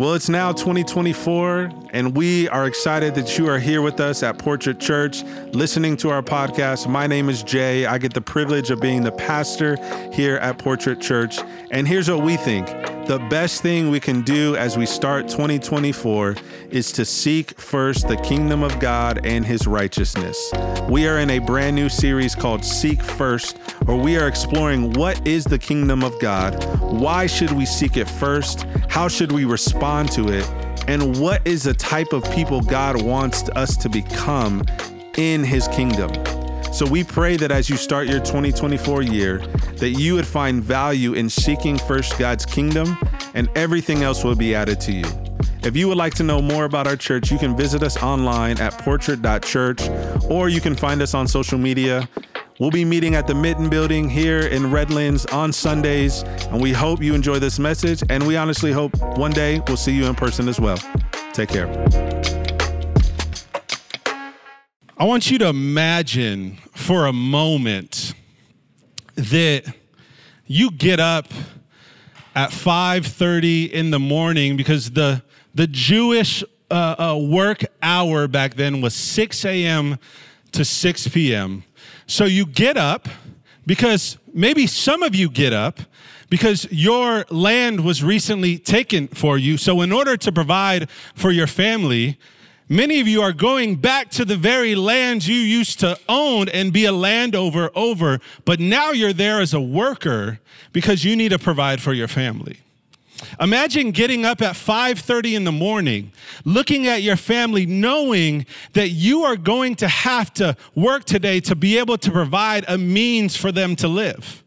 Well, it's now 2024, and we are excited that you are here with us at Portrait Church, listening to our podcast. My name is Jay. I get the privilege of being the pastor here at Portrait Church. And here's what we think the best thing we can do as we start 2024 is to seek first the kingdom of God and his righteousness. We are in a brand new series called Seek First, where we are exploring what is the kingdom of God, why should we seek it first, how should we respond to it, and what is the type of people God wants us to become in his kingdom. So we pray that as you start your 2024 year, that you would find value in seeking first God's kingdom and everything else will be added to you. If you would like to know more about our church, you can visit us online at portrait.church or you can find us on social media. We'll be meeting at the Mitten Building here in Redlands on Sundays, and we hope you enjoy this message. And we honestly hope one day we'll see you in person as well. Take care. I want you to imagine for a moment that you get up at 5:30 in the morning because the the Jewish uh, uh, work hour back then was 6 a.m. to 6 p.m. So you get up because maybe some of you get up because your land was recently taken for you. So in order to provide for your family, Many of you are going back to the very land you used to own and be a landowner over, but now you're there as a worker because you need to provide for your family. Imagine getting up at 5:30 in the morning, looking at your family knowing that you are going to have to work today to be able to provide a means for them to live.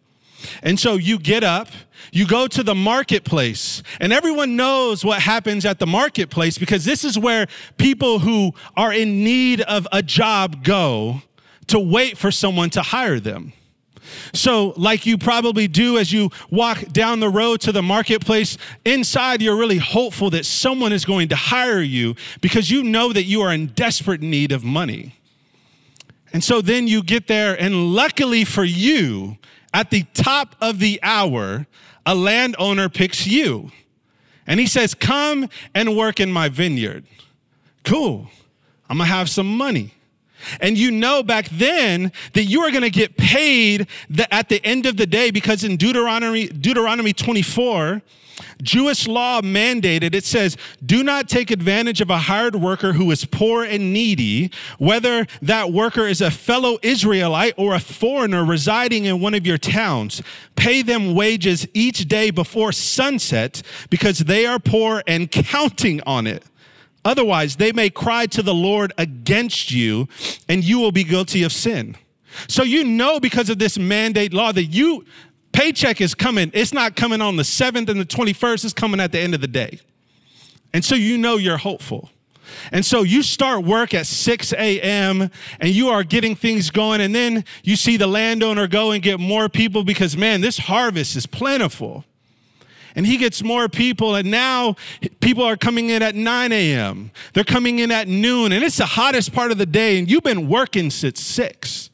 And so you get up, you go to the marketplace, and everyone knows what happens at the marketplace because this is where people who are in need of a job go to wait for someone to hire them. So, like you probably do as you walk down the road to the marketplace, inside you're really hopeful that someone is going to hire you because you know that you are in desperate need of money. And so then you get there, and luckily for you, at the top of the hour, a landowner picks you and he says, Come and work in my vineyard. Cool. I'm gonna have some money. And you know back then that you are going to get paid the, at the end of the day because in Deuteronomy, Deuteronomy 24, Jewish law mandated, it says, do not take advantage of a hired worker who is poor and needy, whether that worker is a fellow Israelite or a foreigner residing in one of your towns. Pay them wages each day before sunset because they are poor and counting on it. Otherwise, they may cry to the Lord against you and you will be guilty of sin. So you know because of this mandate law that you paycheck is coming. It's not coming on the 7th and the 21st, it's coming at the end of the day. And so you know you're hopeful. And so you start work at 6 a.m. and you are getting things going. And then you see the landowner go and get more people because, man, this harvest is plentiful. And he gets more people. And now people are coming in at 9 a.m., they're coming in at noon. And it's the hottest part of the day. And you've been working since 6.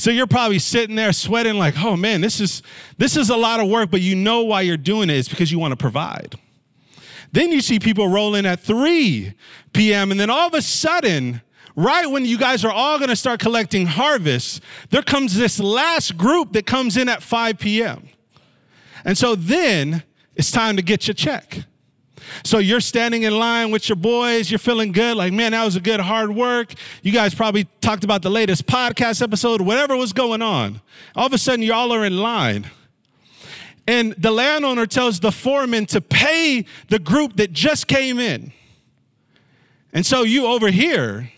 So you're probably sitting there sweating like, "Oh man, this is this is a lot of work, but you know why you're doing it is because you want to provide." Then you see people rolling in at 3 p.m. and then all of a sudden, right when you guys are all going to start collecting harvests, there comes this last group that comes in at 5 p.m. And so then it's time to get your check. So you're standing in line with your boys, you're feeling good, like, man, that was a good hard work. You guys probably talked about the latest podcast episode, whatever was going on. All of a sudden, y'all are in line. And the landowner tells the foreman to pay the group that just came in. And so you over here,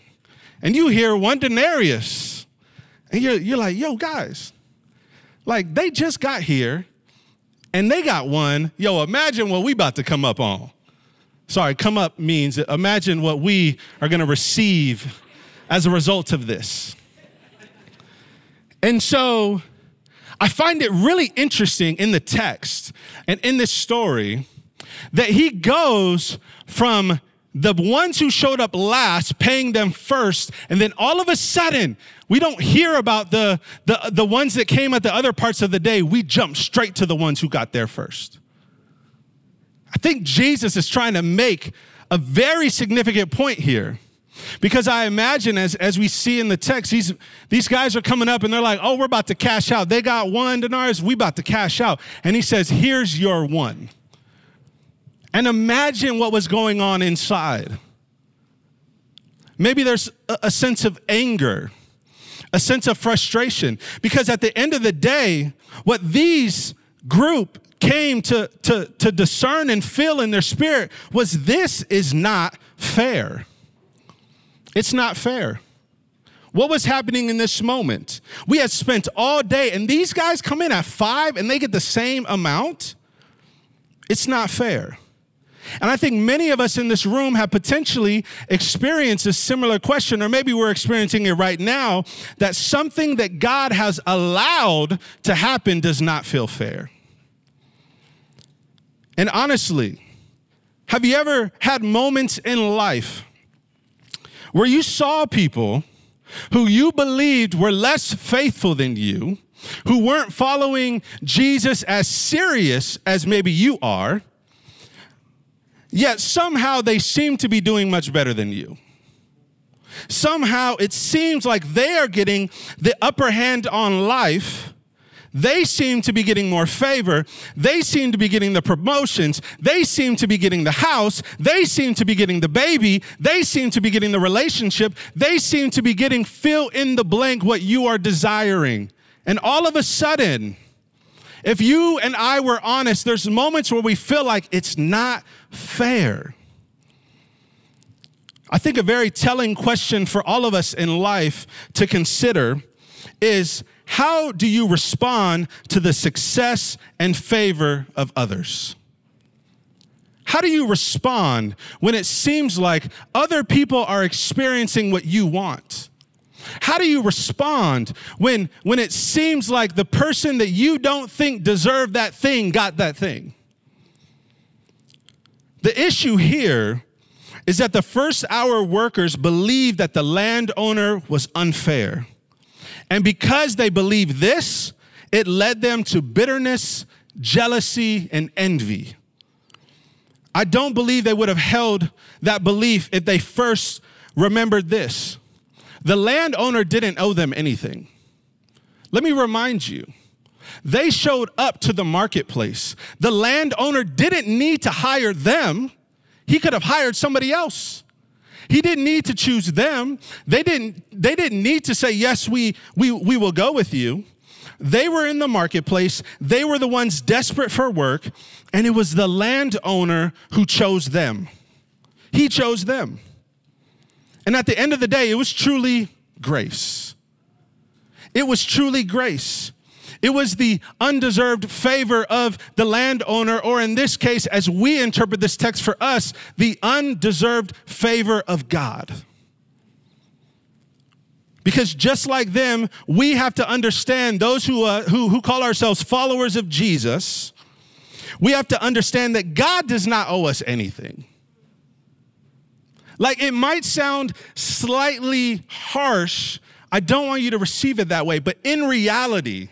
and you hear one denarius. And you're, you're like, yo, guys, like they just got here and they got one. Yo, imagine what we about to come up on. Sorry, come up means imagine what we are going to receive as a result of this. And so I find it really interesting in the text and in this story that he goes from the ones who showed up last paying them first and then all of a sudden we don't hear about the, the, the ones that came at the other parts of the day we jump straight to the ones who got there first I think Jesus is trying to make a very significant point here. Because I imagine as, as we see in the text, these, these guys are coming up and they're like, oh, we're about to cash out. They got one denarius, we about to cash out. And he says, here's your one. And imagine what was going on inside. Maybe there's a, sense of anger, a sense of frustration, because at the end of the day, what these group came to, to, to discern and feel in their spirit was this is not fair. It's not fair. What was happening in this moment? We had spent all day, and these guys come in at five and they get the same amount. It's not fair. And I think many of us in this room have potentially experienced a similar question, or maybe we're experiencing it right now that something that God has allowed to happen does not feel fair. And honestly, have you ever had moments in life where you saw people who you believed were less faithful than you, who weren't following Jesus as serious as maybe you are, yet somehow they seem to be doing much better than you? Somehow it seems like they are getting the upper hand on life they seem to be getting more favor. They seem to be getting the promotions. They seem to be getting the house. They seem to be getting the baby. They seem to be getting the relationship. They seem to be getting fill in the blank what you are desiring. And all of a sudden, if you and I were honest, there's moments where we feel like it's not fair. I think a very telling question for all of us in life to consider is how do you respond to the success and favor of others? How do you respond when it seems like other people are experiencing what you want? How do you respond when, when it seems like the person that you don't think deserved that thing got that thing? The issue here is that the first hour workers believed that the landowner was unfair. And because they believed this, it led them to bitterness, jealousy, and envy. I don't believe they would have held that belief if they first remembered this. The landowner didn't owe them anything. Let me remind you, they showed up to the marketplace. The landowner didn't need to hire them, he could have hired somebody else. He didn't need to choose them. They didn't, they didn't need to say, Yes, we, we, we will go with you. They were in the marketplace. They were the ones desperate for work, and it was the landowner who chose them. He chose them. And at the end of the day, it was truly grace. It was truly grace. It was the undeserved favor of the landowner, or in this case, as we interpret this text for us, the undeserved favor of God. Because just like them, we have to understand those who, uh, who, who call ourselves followers of Jesus, we have to understand that God does not owe us anything. Like it might sound slightly harsh. I don't want you to receive it that way, but in reality,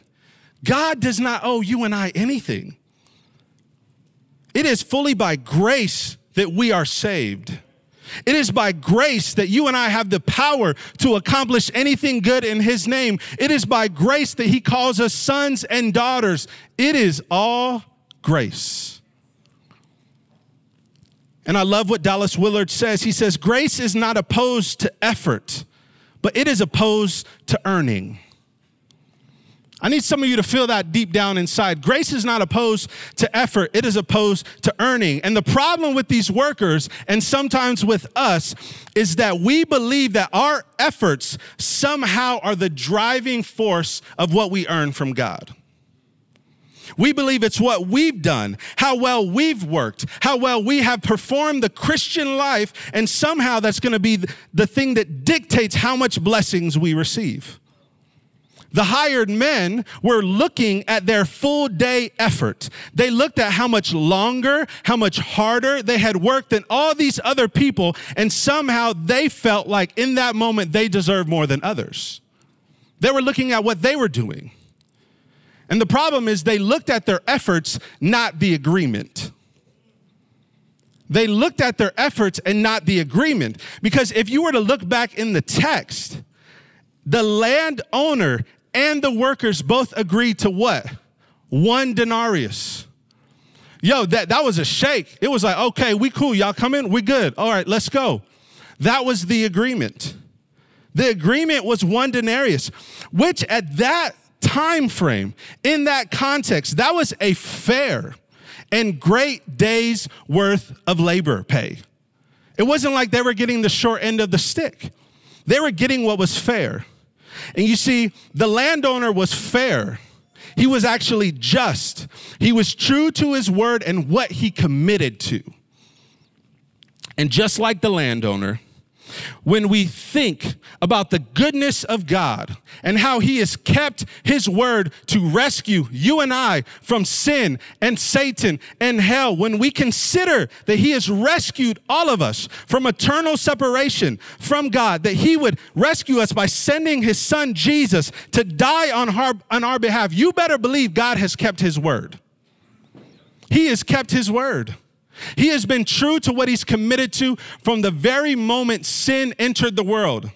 God does not owe you and I anything. It is fully by grace that we are saved. It is by grace that you and I have the power to accomplish anything good in His name. It is by grace that He calls us sons and daughters. It is all grace. And I love what Dallas Willard says. He says, Grace is not opposed to effort, but it is opposed to earning. I need some of you to feel that deep down inside. Grace is not opposed to effort, it is opposed to earning. And the problem with these workers, and sometimes with us, is that we believe that our efforts somehow are the driving force of what we earn from God. We believe it's what we've done, how well we've worked, how well we have performed the Christian life, and somehow that's going to be the thing that dictates how much blessings we receive. The hired men were looking at their full day effort. They looked at how much longer, how much harder they had worked than all these other people, and somehow they felt like in that moment they deserved more than others. They were looking at what they were doing. And the problem is they looked at their efforts, not the agreement. they looked at their efforts and not the agreement. Because if you were to look back in the text, the landowner and the workers both agreed to what? One denarius. Yo, that, that was a shake. It was like, okay, we cool. Y'all come in? We good. All right, let's go. That was the agreement. The agreement was one denarius, which at that time frame, in that context, that was a fair and great day's worth of labor pay. It wasn't like they were getting the short end of the stick. They were getting what was fair. And you see, the landowner was fair. He was actually just. He was true to his word and what he committed to. And just like the landowner, when we think about the goodness of God and how He has kept His word to rescue you and I from sin and Satan and hell, when we consider that He has rescued all of us from eternal separation from God, that He would rescue us by sending His Son Jesus to die on our, on our behalf, you better believe God has kept His word. He has kept His word. He has been true to what he's committed to from the very moment sin entered the world.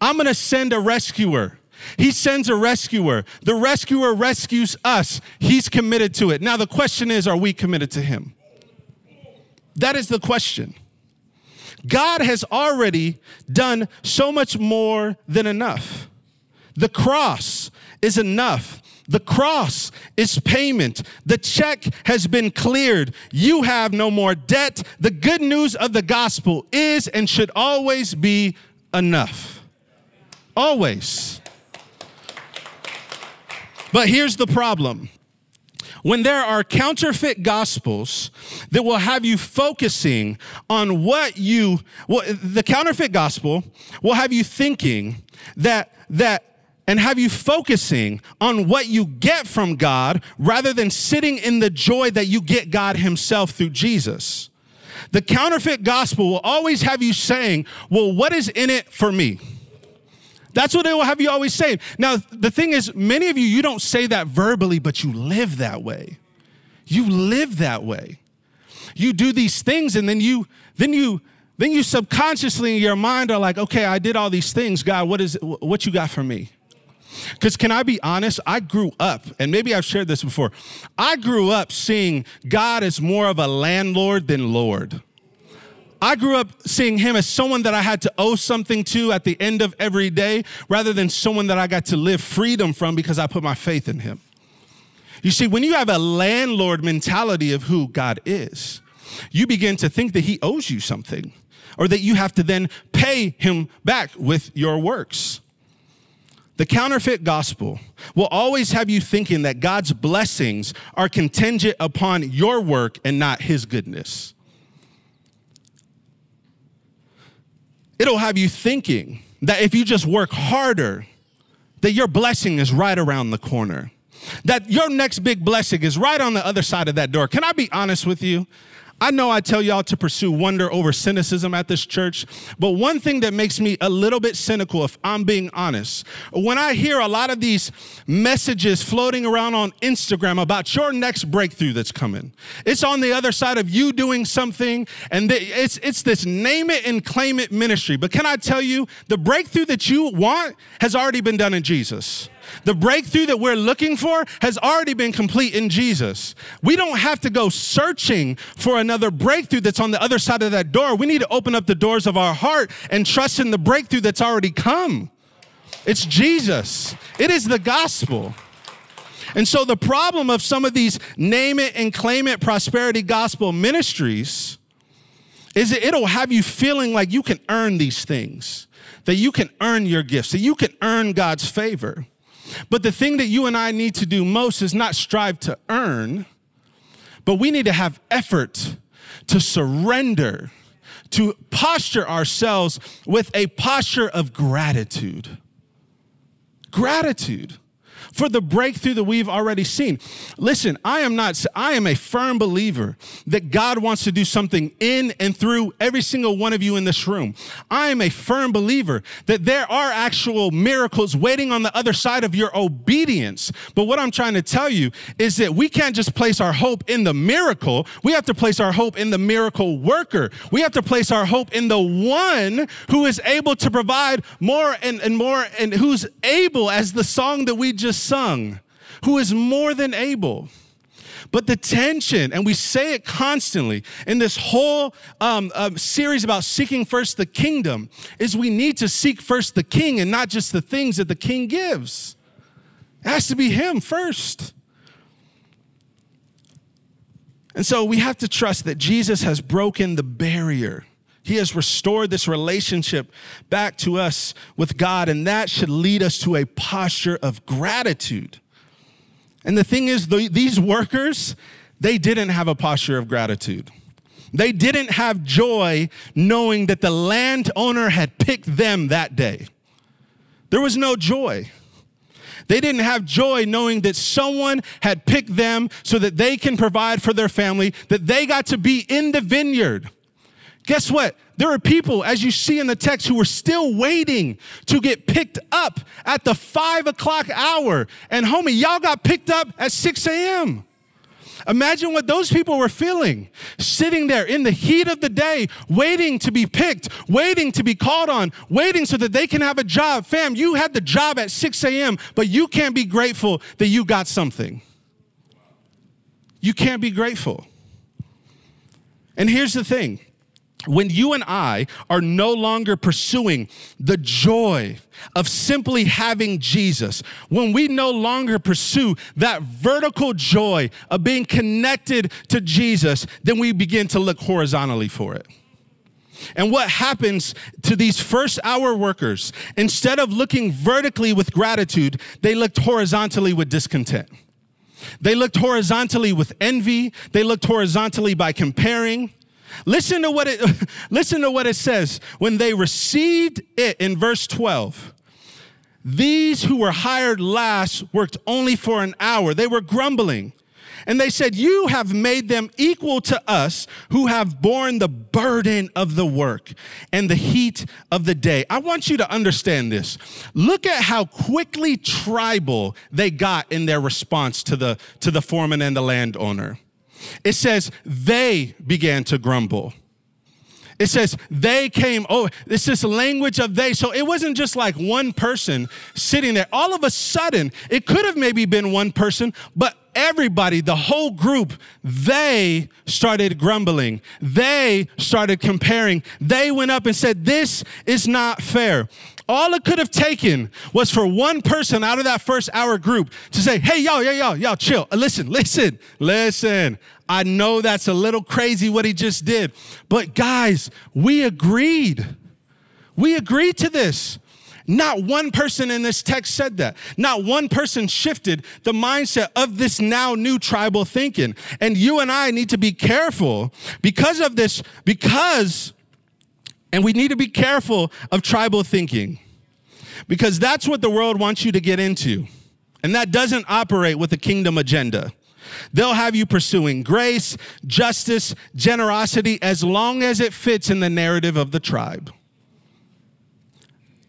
I'm gonna send a rescuer. He sends a rescuer. The rescuer rescues us. He's committed to it. Now, the question is are we committed to him? That is the question. God has already done so much more than enough. The cross is enough. The cross is payment. The check has been cleared. You have no more debt. The good news of the gospel is and should always be enough. Always. But here's the problem when there are counterfeit gospels that will have you focusing on what you well the counterfeit gospel will have you thinking that that and have you focusing on what you get from God rather than sitting in the joy that you get God Himself through Jesus. The counterfeit gospel will always have you saying, Well, what is in it for me? That's what it will have you always saying. Now, the thing is, many of you, you don't say that verbally, but you live that way. You live that way. You do these things, and then you, then you, then you subconsciously in your mind are like, okay, I did all these things. God, what is what you got for me? Because, can I be honest? I grew up, and maybe I've shared this before. I grew up seeing God as more of a landlord than Lord. I grew up seeing him as someone that I had to owe something to at the end of every day rather than someone that I got to live freedom from because I put my faith in him. You see, when you have a landlord mentality of who God is, you begin to think that he owes you something or that you have to then pay him back with your works. The counterfeit gospel will always have you thinking that God's blessings are contingent upon your work and not his goodness. It'll have you thinking that if you just work harder, that your blessing is right around the corner. That your next big blessing is right on the other side of that door. Can I be honest with you? I know I tell y'all to pursue wonder over cynicism at this church, but one thing that makes me a little bit cynical, if I'm being honest, when I hear a lot of these messages floating around on Instagram about your next breakthrough that's coming, it's on the other side of you doing something, and it's, it's this name it and claim it ministry. But can I tell you, the breakthrough that you want has already been done in Jesus. The breakthrough that we're looking for has already been complete in Jesus. We don't have to go searching for another breakthrough that's on the other side of that door. We need to open up the doors of our heart and trust in the breakthrough that's already come. It's Jesus, it is the gospel. And so, the problem of some of these name it and claim it prosperity gospel ministries is that it'll have you feeling like you can earn these things, that you can earn your gifts, that you can earn God's favor. But the thing that you and I need to do most is not strive to earn, but we need to have effort to surrender, to posture ourselves with a posture of gratitude. Gratitude for the breakthrough that we've already seen. Listen, I am not, I am a firm believer that God wants to do something in and through every single one of you in this room. I am a firm believer that there are actual miracles waiting on the other side of your obedience. But what I'm trying to tell you is that we can't just place our hope in the miracle. We have to place our hope in the miracle worker. We have to place our hope in the one who is able to provide more and, and more and who's able, as the song that we just sung, who is more than able. But the tension, and we say it constantly in this whole um, um, series about seeking first the kingdom, is we need to seek first the king and not just the things that the king gives. It has to be him first. And so we have to trust that Jesus has broken the barrier. He has restored this relationship back to us with God, and that should lead us to a posture of gratitude. And the thing is, the, these workers, they didn't have a posture of gratitude. They didn't have joy knowing that the landowner had picked them that day. There was no joy. They didn't have joy knowing that someone had picked them so that they can provide for their family, that they got to be in the vineyard. Guess what? There are people, as you see in the text, who are still waiting to get picked up at the five o'clock hour. And homie, y'all got picked up at 6 a.m. Imagine what those people were feeling, sitting there in the heat of the day, waiting to be picked, waiting to be called on, waiting so that they can have a job. Fam, you had the job at 6 a.m., but you can't be grateful that you got something. You can't be grateful. And here's the thing when you and I are no longer pursuing the joy of simply having Jesus, when we no longer pursue that vertical joy of being connected to Jesus, then we begin to look horizontally for it. And what happens to these first hour workers, instead of looking vertically with gratitude, they looked horizontally with discontent. They looked horizontally with envy. They looked horizontally by comparing. Listen to what it listen to what it says when they received it in verse 12. These who were hired last worked only for an hour. They were grumbling. And they said, You have made them equal to us who have borne the burden of the work and the heat of the day. I want you to understand this. Look at how quickly tribal they got in their response to the, to the foreman and the landowner. It says they began to grumble. It says they came, oh, it's this language of they. So it wasn't just like one person sitting there. All of a sudden, it could have maybe been one person, but everybody, the whole group, they started grumbling. They started comparing. They went up and said, This is not fair. All it could have taken was for one person out of that first hour group to say, hey, y'all, y'all, y'all, y'all, chill. Uh, listen, listen, listen. I know that's a little crazy what he just did, but guys, we agreed. We agreed to this. Not one person in this text said that. Not one person shifted the mindset of this now new tribal thinking. And you and I need to be careful because of this, because and we need to be careful of tribal thinking because that's what the world wants you to get into. And that doesn't operate with a kingdom agenda. They'll have you pursuing grace, justice, generosity, as long as it fits in the narrative of the tribe.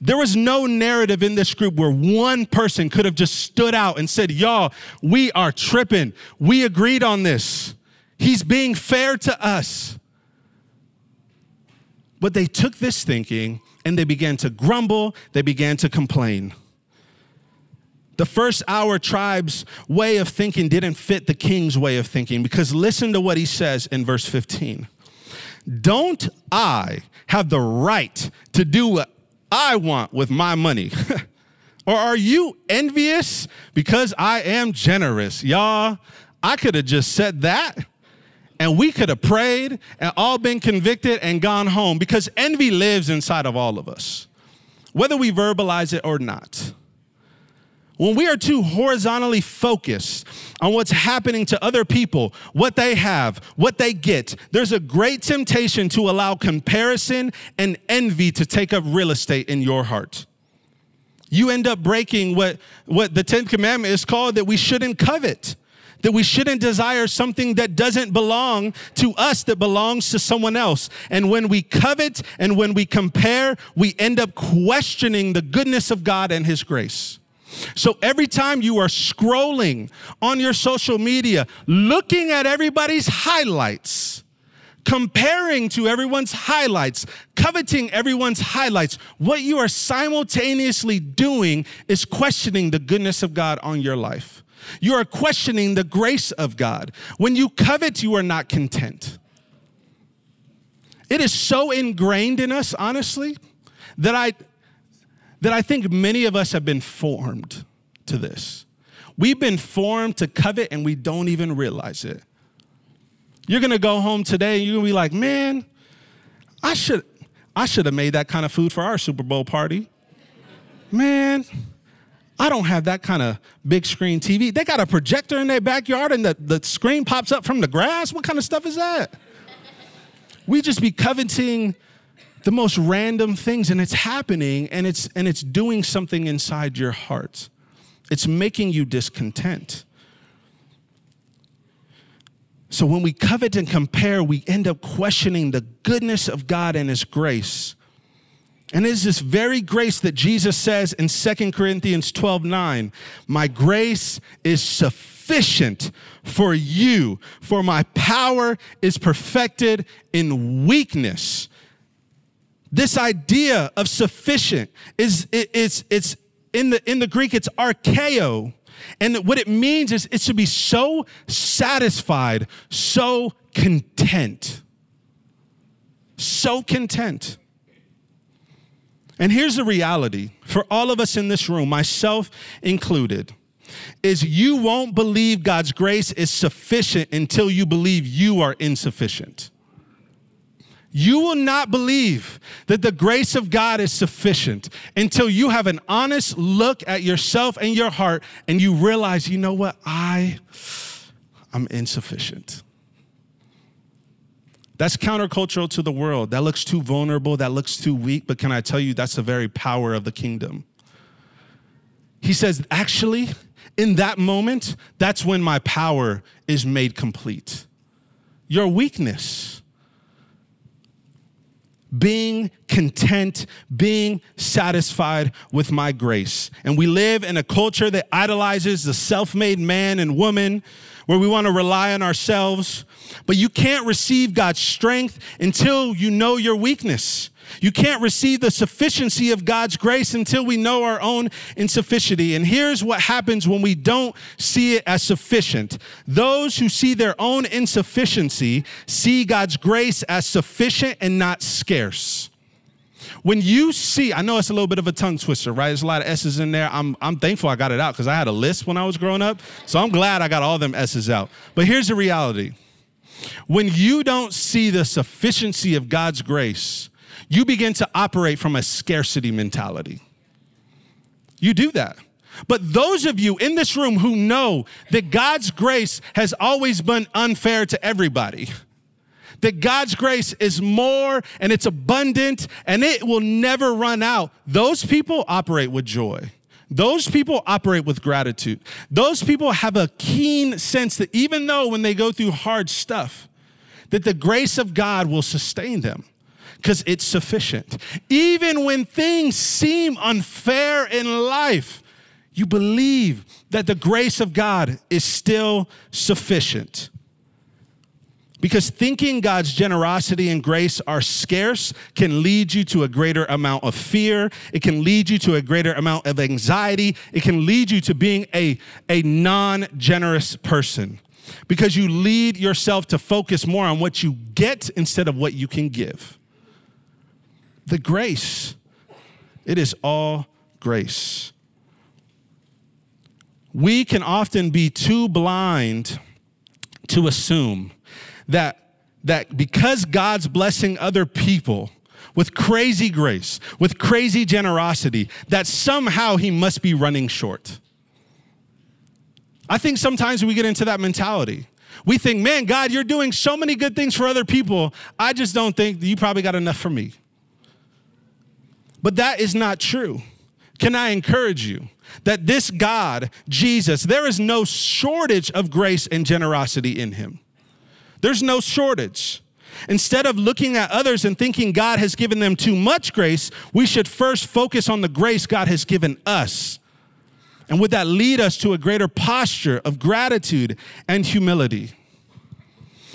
There was no narrative in this group where one person could have just stood out and said, Y'all, we are tripping. We agreed on this. He's being fair to us. But they took this thinking and they began to grumble, they began to complain. The first hour tribe's way of thinking didn't fit the king's way of thinking because listen to what he says in verse 15. Don't I have the right to do what I want with my money? or are you envious because I am generous? Y'all, I could have just said that and we could have prayed and all been convicted and gone home because envy lives inside of all of us, whether we verbalize it or not. When we are too horizontally focused on what's happening to other people, what they have, what they get, there's a great temptation to allow comparison and envy to take up real estate in your heart. You end up breaking what, what the 10th commandment is called that we shouldn't covet that we shouldn't desire something that doesn't belong to us, that belongs to someone else. And when we covet and when we compare, we end up questioning the goodness of God and His grace. So every time you are scrolling on your social media, looking at everybody's highlights, comparing to everyone's highlights, coveting everyone's highlights, what you are simultaneously doing is questioning the goodness of God on your life. You are questioning the grace of God. When you covet, you are not content. It is so ingrained in us, honestly, that I, that I think many of us have been formed to this. We've been formed to covet and we don't even realize it. You're gonna go home today and you're gonna be like, man, I should, I should have made that kind of food for our Super Bowl party. Man, I don't have that kind of big screen TV. They got a projector in their backyard and the, the screen pops up from the grass. What kind of stuff is that? we just be coveting the most random things and it's happening and it's and it's doing something inside your heart. It's making you discontent. So when we covet and compare, we end up questioning the goodness of God and his grace. And it is this very grace that Jesus says in 2 Corinthians 12 9, My grace is sufficient for you, for my power is perfected in weakness. This idea of sufficient is it, it's, it's in the in the Greek, it's archeo. And what it means is it should be so satisfied, so content. So content. And here's the reality for all of us in this room, myself included, is you won't believe God's grace is sufficient until you believe you are insufficient. You will not believe that the grace of God is sufficient until you have an honest look at yourself and your heart and you realize, you know what? I I'm insufficient. That's countercultural to the world. That looks too vulnerable, that looks too weak, but can I tell you that's the very power of the kingdom? He says, actually, in that moment, that's when my power is made complete. Your weakness, being content, being satisfied with my grace. And we live in a culture that idolizes the self made man and woman, where we want to rely on ourselves but you can't receive God's strength until you know your weakness. You can't receive the sufficiency of God's grace until we know our own insufficiency. And here's what happens when we don't see it as sufficient. Those who see their own insufficiency see God's grace as sufficient and not scarce. When you see, I know it's a little bit of a tongue twister, right? There's a lot of S's in there. I'm, I'm thankful I got it out because I had a list when I was growing up. So I'm glad I got all them S's out. But here's the reality when you don't see the sufficiency of God's grace, you begin to operate from a scarcity mentality. You do that. But those of you in this room who know that God's grace has always been unfair to everybody, that God's grace is more and it's abundant and it will never run out, those people operate with joy. Those people operate with gratitude. Those people have a keen sense that even though when they go through hard stuff, that the grace of God will sustain them because it's sufficient. Even when things seem unfair in life, you believe that the grace of God is still sufficient. Because thinking God's generosity and grace are scarce can lead you to a greater amount of fear. It can lead you to a greater amount of anxiety. It can lead you to being a, a non generous person because you lead yourself to focus more on what you get instead of what you can give. The grace, it is all grace. We can often be too blind to assume that, that because God's blessing other people with crazy grace, with crazy generosity, that somehow he must be running short. I think sometimes we get into that mentality. We think, man, God, you're doing so many good things for other people. I just don't think you probably got enough for me. But that is not true. can I encourage you that this God, Jesus, there is no shortage of grace and generosity in him. There's no shortage. Instead of looking at others and thinking God has given them too much grace, we should first focus on the grace God has given us. And would that lead us to a greater posture of gratitude and humility?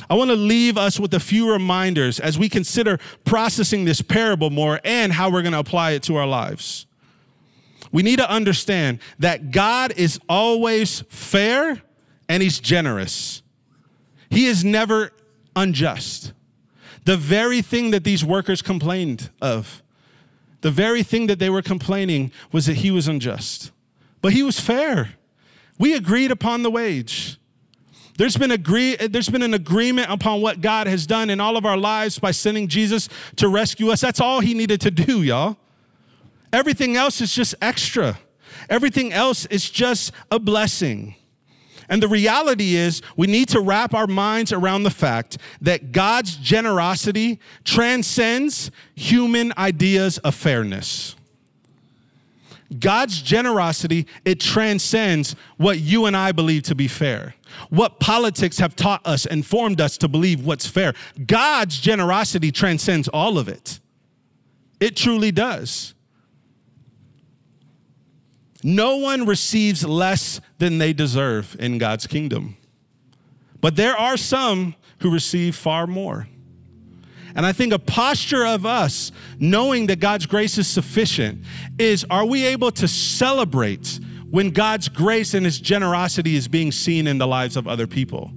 I want to leave us with a few reminders as we consider processing this parable more and how we're going to apply it to our lives. We need to understand that God is always fair and he's generous. He is never unjust. The very thing that these workers complained of, the very thing that they were complaining was that he was unjust. But he was fair. We agreed upon the wage. There's been, agree, there's been an agreement upon what God has done in all of our lives by sending Jesus to rescue us. That's all he needed to do, y'all. Everything else is just extra. Everything else is just a blessing. And the reality is, we need to wrap our minds around the fact that God's generosity transcends human ideas of fairness. God's generosity, it transcends what you and I believe to be fair. What politics have taught us and formed us to believe what's fair. God's generosity transcends all of it. It truly does. No one receives less than they deserve in God's kingdom. But there are some who receive far more. And I think a posture of us knowing that God's grace is sufficient is are we able to celebrate when God's grace and his generosity is being seen in the lives of other people?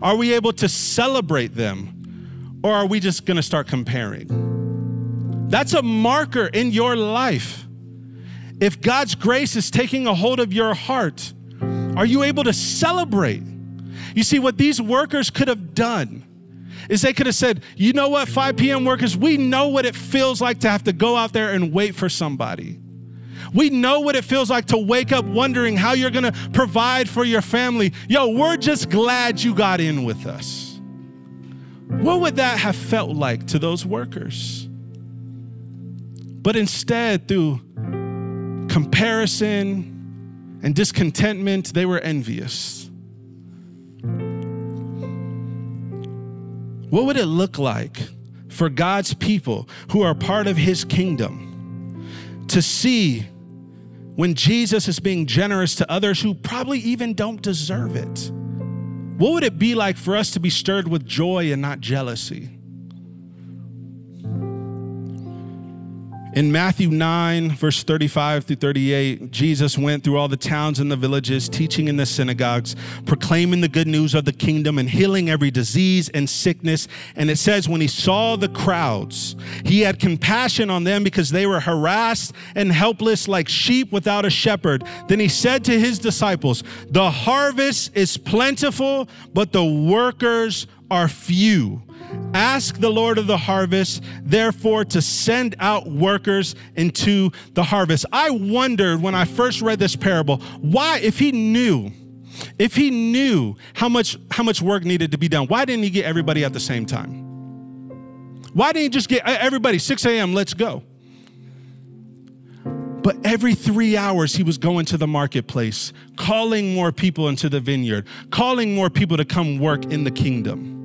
Are we able to celebrate them or are we just going to start comparing? That's a marker in your life. If God's grace is taking a hold of your heart, are you able to celebrate? You see, what these workers could have done is they could have said, you know what, 5 p.m. workers, we know what it feels like to have to go out there and wait for somebody. We know what it feels like to wake up wondering how you're gonna provide for your family. Yo, we're just glad you got in with us. What would that have felt like to those workers? But instead, through comparison and discontentment, they were envious. What would it look like for God's people who are part of his kingdom to see when Jesus is being generous to others who probably even don't deserve it? What would it be like for us to be stirred with joy and not jealousy? In Matthew 9, verse 35 through 38, Jesus went through all the towns and the villages, teaching in the synagogues, proclaiming the good news of the kingdom and healing every disease and sickness. And it says, when he saw the crowds, he had compassion on them because they were harassed and helpless like sheep without a shepherd. Then he said to his disciples, The harvest is plentiful, but the workers are few. Ask the Lord of the harvest, therefore, to send out workers into the harvest. I wondered when I first read this parable, why, if he knew, if he knew how much, how much work needed to be done, why didn't he get everybody at the same time? Why didn't he just get everybody 6 a.m., let's go? But every three hours, he was going to the marketplace, calling more people into the vineyard, calling more people to come work in the kingdom.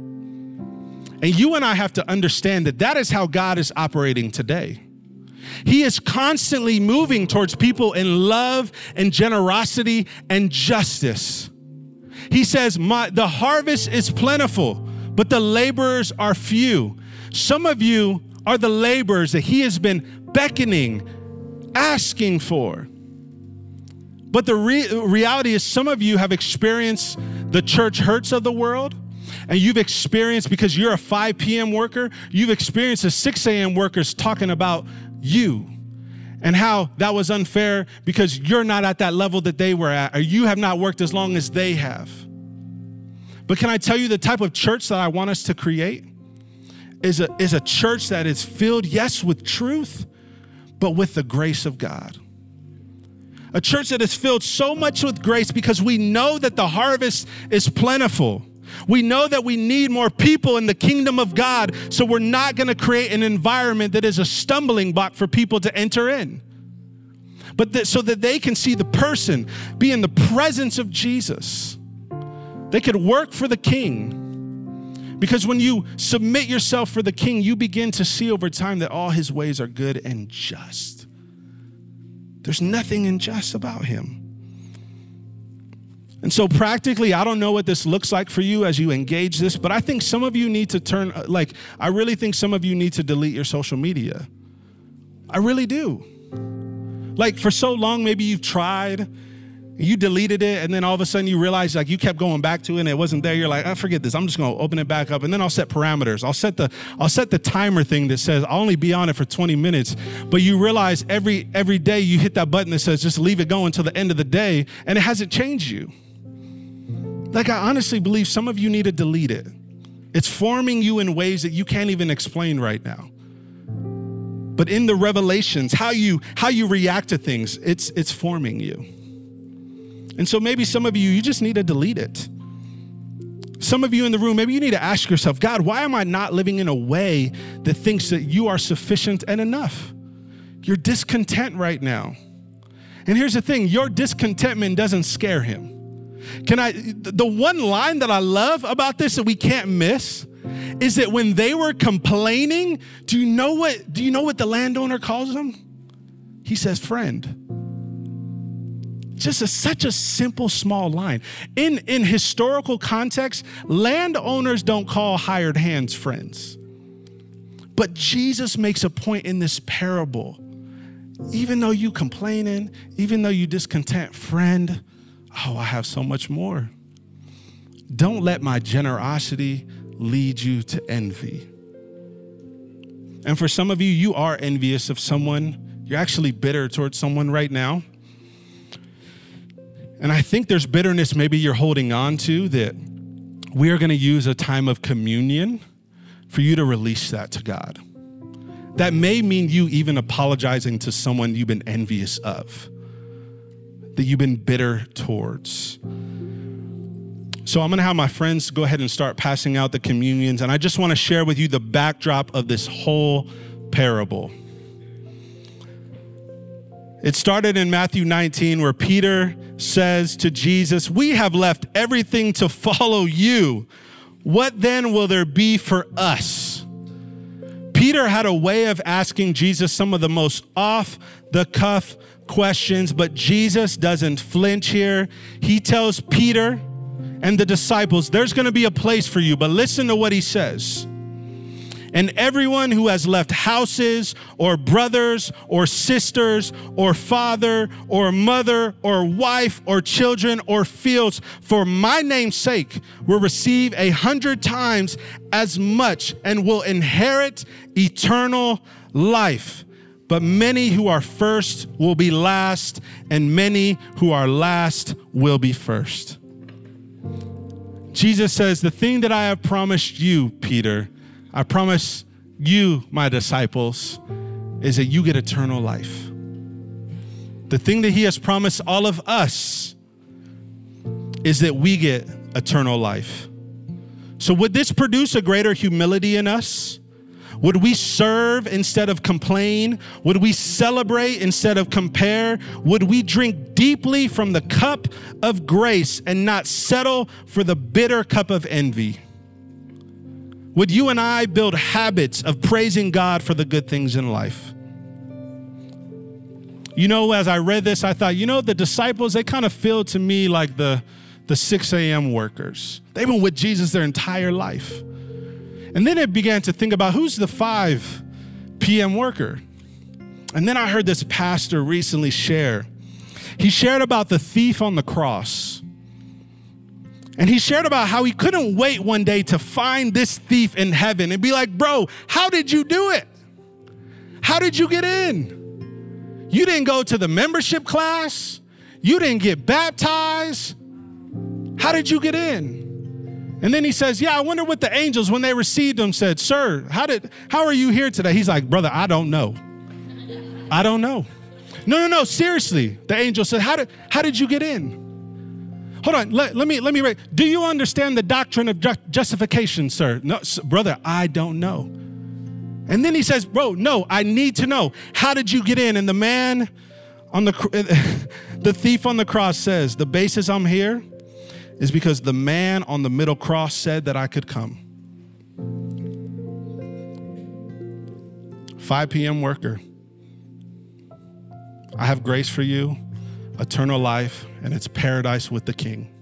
And you and I have to understand that that is how God is operating today. He is constantly moving towards people in love and generosity and justice. He says, The harvest is plentiful, but the laborers are few. Some of you are the laborers that He has been beckoning, asking for. But the re- reality is, some of you have experienced the church hurts of the world and you've experienced, because you're a 5 p.m. worker, you've experienced the 6 a.m. workers talking about you and how that was unfair because you're not at that level that they were at, or you have not worked as long as they have. But can I tell you the type of church that I want us to create? Is a, is a church that is filled, yes, with truth, but with the grace of God. A church that is filled so much with grace because we know that the harvest is plentiful. We know that we need more people in the kingdom of God, so we're not going to create an environment that is a stumbling block for people to enter in. but that, so that they can see the person, be in the presence of Jesus. They could work for the king. Because when you submit yourself for the king, you begin to see over time that all his ways are good and just. There's nothing unjust about him. And so, practically, I don't know what this looks like for you as you engage this, but I think some of you need to turn, like, I really think some of you need to delete your social media. I really do. Like, for so long, maybe you've tried, you deleted it, and then all of a sudden you realize, like, you kept going back to it and it wasn't there. You're like, I forget this. I'm just gonna open it back up, and then I'll set parameters. I'll set the, I'll set the timer thing that says I'll only be on it for 20 minutes. But you realize every every day you hit that button that says just leave it going until the end of the day, and it hasn't changed you. Like, I honestly believe some of you need to delete it. It's forming you in ways that you can't even explain right now. But in the revelations, how you how you react to things, it's it's forming you. And so maybe some of you you just need to delete it. Some of you in the room, maybe you need to ask yourself, God, why am I not living in a way that thinks that you are sufficient and enough? You're discontent right now. And here's the thing your discontentment doesn't scare him. Can I, the one line that I love about this that we can't miss is that when they were complaining, do you know what, do you know what the landowner calls them? He says, friend. Just a, such a simple, small line. In, in historical context, landowners don't call hired hands friends. But Jesus makes a point in this parable. Even though you complaining, even though you discontent, friend, oh, I have so much more. Don't let my generosity lead you to envy. And for some of you, you are envious of someone. You're actually bitter towards someone right now. And I think there's bitterness maybe you're holding on to that we are going to use a time of communion for you to release that to God. That may mean you even apologizing to someone you've been envious of that you've been bitter towards. So I'm to have my friends go ahead and start passing out the communions. And I just want to share with you the backdrop of this whole parable. It started in Matthew 19, where Peter says to Jesus, We have left everything to follow you. What then will there be for us? Peter had a way of asking Jesus some of the most off the cuff questions, but Jesus doesn't flinch here. He tells Peter and the disciples, There's going to be a place for you, but listen to what he says. And everyone who has left houses or brothers or sisters or father or mother or wife or children or fields for my name's sake will receive a hundred times as much and will inherit eternal life. But many who are first will be last, and many who are last will be first. Jesus says, The thing that I have promised you, Peter, I promise you, my disciples, is that you get eternal life. The thing that he has promised all of us is that we get eternal life. So, would this produce a greater humility in us? Would we serve instead of complain? Would we celebrate instead of compare? Would we drink deeply from the cup of grace and not settle for the bitter cup of envy? Would you and I build habits of praising God for the good things in life? You know, as I read this, I thought, you know, the disciples, they kind of feel to me like the, the 6 a.m. workers. They've been with Jesus their entire life. And then I began to think about who's the 5 p.m. worker. And then I heard this pastor recently share. He shared about the thief on the cross. And he shared about how he couldn't wait one day to find this thief in heaven and be like, Bro, how did you do it? How did you get in? You didn't go to the membership class, you didn't get baptized. How did you get in? And then he says, Yeah, I wonder what the angels, when they received him, said, Sir, how did how are you here today? He's like, Brother, I don't know. I don't know. No, no, no, seriously. The angel said, How did how did you get in? Hold on, let, let me let me Do you understand the doctrine of ju- justification, sir? No, brother, I don't know. And then he says, Bro, no, I need to know. How did you get in? And the man On the, the thief on the cross says, The basis I'm here is because the man on the middle cross said that I could come. 5 p.m. worker. I have grace for you, eternal life, and it's paradise with the King.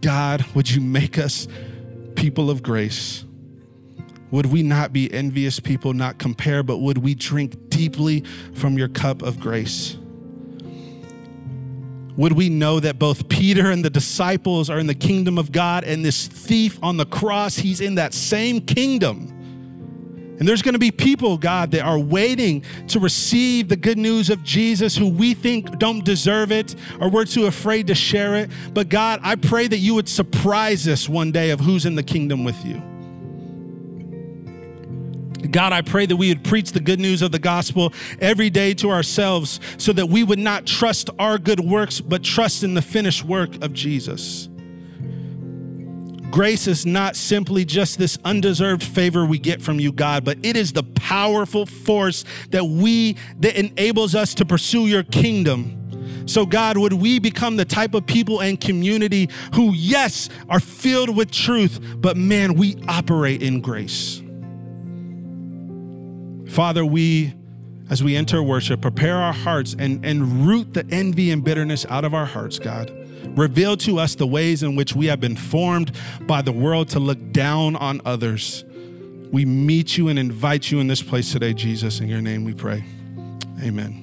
God, would you make us people of grace? Would we not be envious people, not compare, but would we drink deeply from your cup of grace? Would we know that both Peter and the disciples are in the kingdom of God, and this thief on the cross, he's in that same kingdom? And there's going to be people, God, that are waiting to receive the good news of Jesus who we think don't deserve it or we're too afraid to share it. But God, I pray that you would surprise us one day of who's in the kingdom with you. God, I pray that we would preach the good news of the gospel every day to ourselves so that we would not trust our good works, but trust in the finished work of Jesus. Grace is not simply just this undeserved favor we get from you, God, but it is the powerful force that we that enables us to pursue your kingdom. So, God, would we become the type of people and community who, yes, are filled with truth, but man, we operate in grace. Father, we, as we enter worship, prepare our hearts and, and root the envy and bitterness out of our hearts, God. Reveal to us the ways in which we have been formed by the world to look down on others. We meet you and invite you in this place today, Jesus. In your name we pray. Amen.